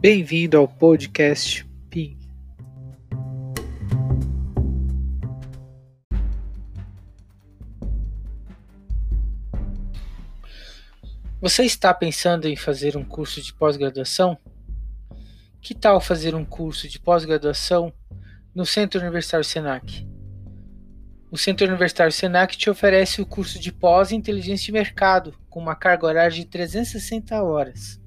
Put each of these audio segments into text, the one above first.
Bem-vindo ao podcast PIN. Você está pensando em fazer um curso de pós-graduação? Que tal fazer um curso de pós-graduação no Centro Universitário Senac? O Centro Universitário Senac te oferece o curso de pós Inteligência de Mercado, com uma carga horária de 360 horas.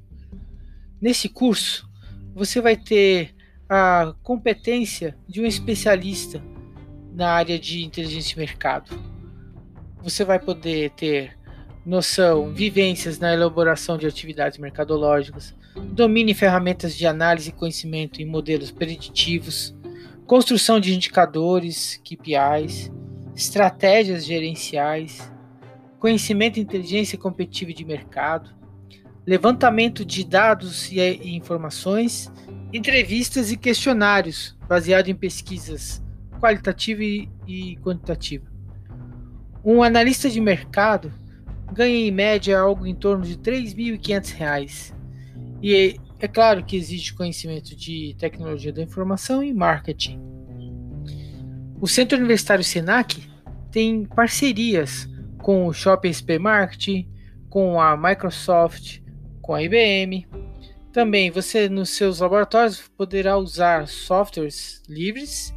Nesse curso, você vai ter a competência de um especialista na área de inteligência de mercado. Você vai poder ter noção, vivências na elaboração de atividades mercadológicas, domínio em ferramentas de análise e conhecimento em modelos preditivos, construção de indicadores, KPIs, estratégias gerenciais, conhecimento e inteligência competitiva de mercado, levantamento de dados e informações, entrevistas e questionários baseado em pesquisas qualitativa e quantitativa. Um analista de mercado ganha em média algo em torno de R$ 3.500. E é claro que existe conhecimento de tecnologia da informação e marketing. O Centro Universitário Senac tem parcerias com o Shopping SP Marketing, com a Microsoft, com a IBM. Também você nos seus laboratórios poderá usar softwares livres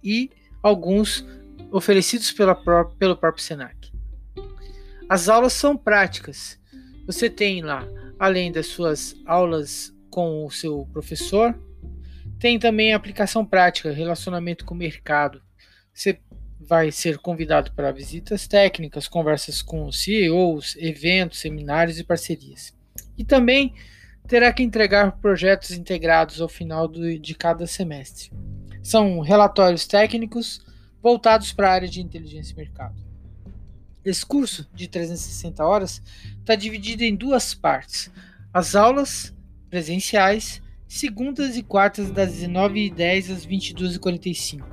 e alguns oferecidos pela pelo próprio Senac. As aulas são práticas. Você tem lá, além das suas aulas com o seu professor, tem também a aplicação prática, relacionamento com o mercado. Você vai ser convidado para visitas técnicas, conversas com CEOs, eventos, seminários e parcerias e também terá que entregar projetos integrados ao final do, de cada semestre. São relatórios técnicos voltados para a área de inteligência e mercado. Esse curso de 360 horas está dividido em duas partes: as aulas presenciais, segundas e quartas, das 19h10 às 22h45.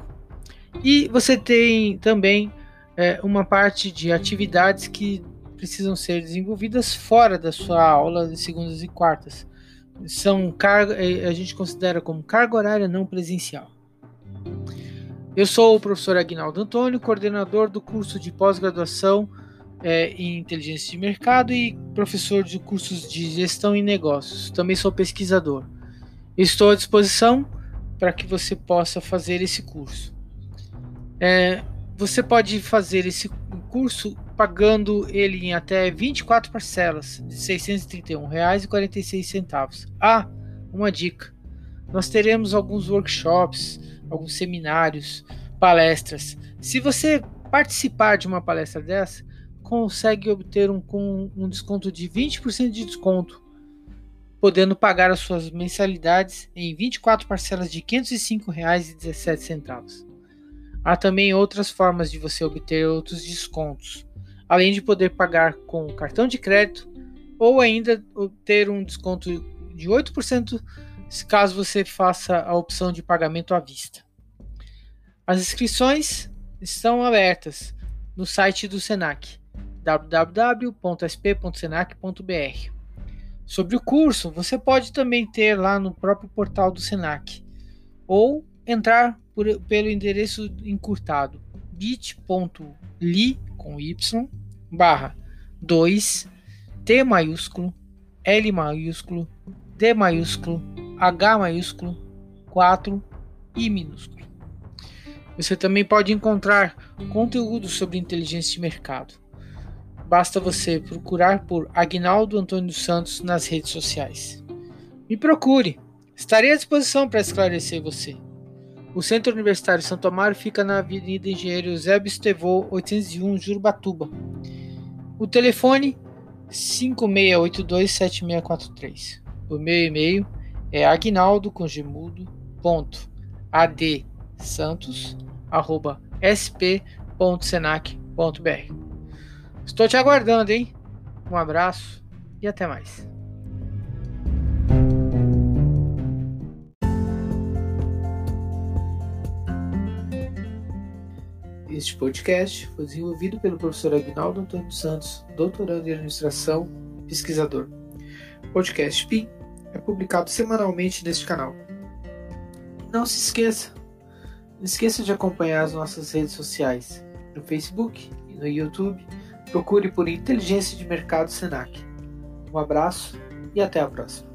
E você tem também é, uma parte de atividades que precisam ser desenvolvidas fora da sua aula de segundas e quartas. São carga, eh, a gente considera como carga horária não presencial. Eu sou o professor Agnaldo Antônio, coordenador do curso de pós-graduação é, em inteligência de mercado e professor de cursos de gestão e negócios. Também sou pesquisador. Estou à disposição para que você possa fazer esse curso. É, você pode fazer esse curso pagando ele em até 24 parcelas de R$ 631,46. Ah, uma dica: nós teremos alguns workshops, alguns seminários, palestras. Se você participar de uma palestra dessa, consegue obter um, um desconto de 20% de desconto, podendo pagar as suas mensalidades em 24 parcelas de R$ 505,17. Há também outras formas de você obter outros descontos além de poder pagar com cartão de crédito ou ainda ter um desconto de 8% caso você faça a opção de pagamento à vista. As inscrições estão abertas no site do Senac www.sp.senac.br. Sobre o curso, você pode também ter lá no próprio portal do Senac ou entrar por, pelo endereço encurtado bit.ly com y barra 2 T maiúsculo, L maiúsculo, D maiúsculo, H maiúsculo, 4 I minúsculo. Você também pode encontrar conteúdo sobre inteligência de mercado. Basta você procurar por Agnaldo Antônio dos Santos nas redes sociais. Me procure, estarei à disposição para esclarecer você. O Centro Universitário Santo Amaro fica na Avenida Engenheiro Eusébio Estevô, 801, Jurubatuba. O telefone 56827643. O meu e-mail é agnaldo Estou te aguardando, hein? Um abraço e até mais. Este podcast foi desenvolvido pelo professor Agnaldo Antônio Santos, doutorando em administração pesquisador. Podcast PIN é publicado semanalmente neste canal. Não se esqueça, não esqueça de acompanhar as nossas redes sociais no Facebook e no YouTube. Procure por Inteligência de Mercado Senac. Um abraço e até a próxima.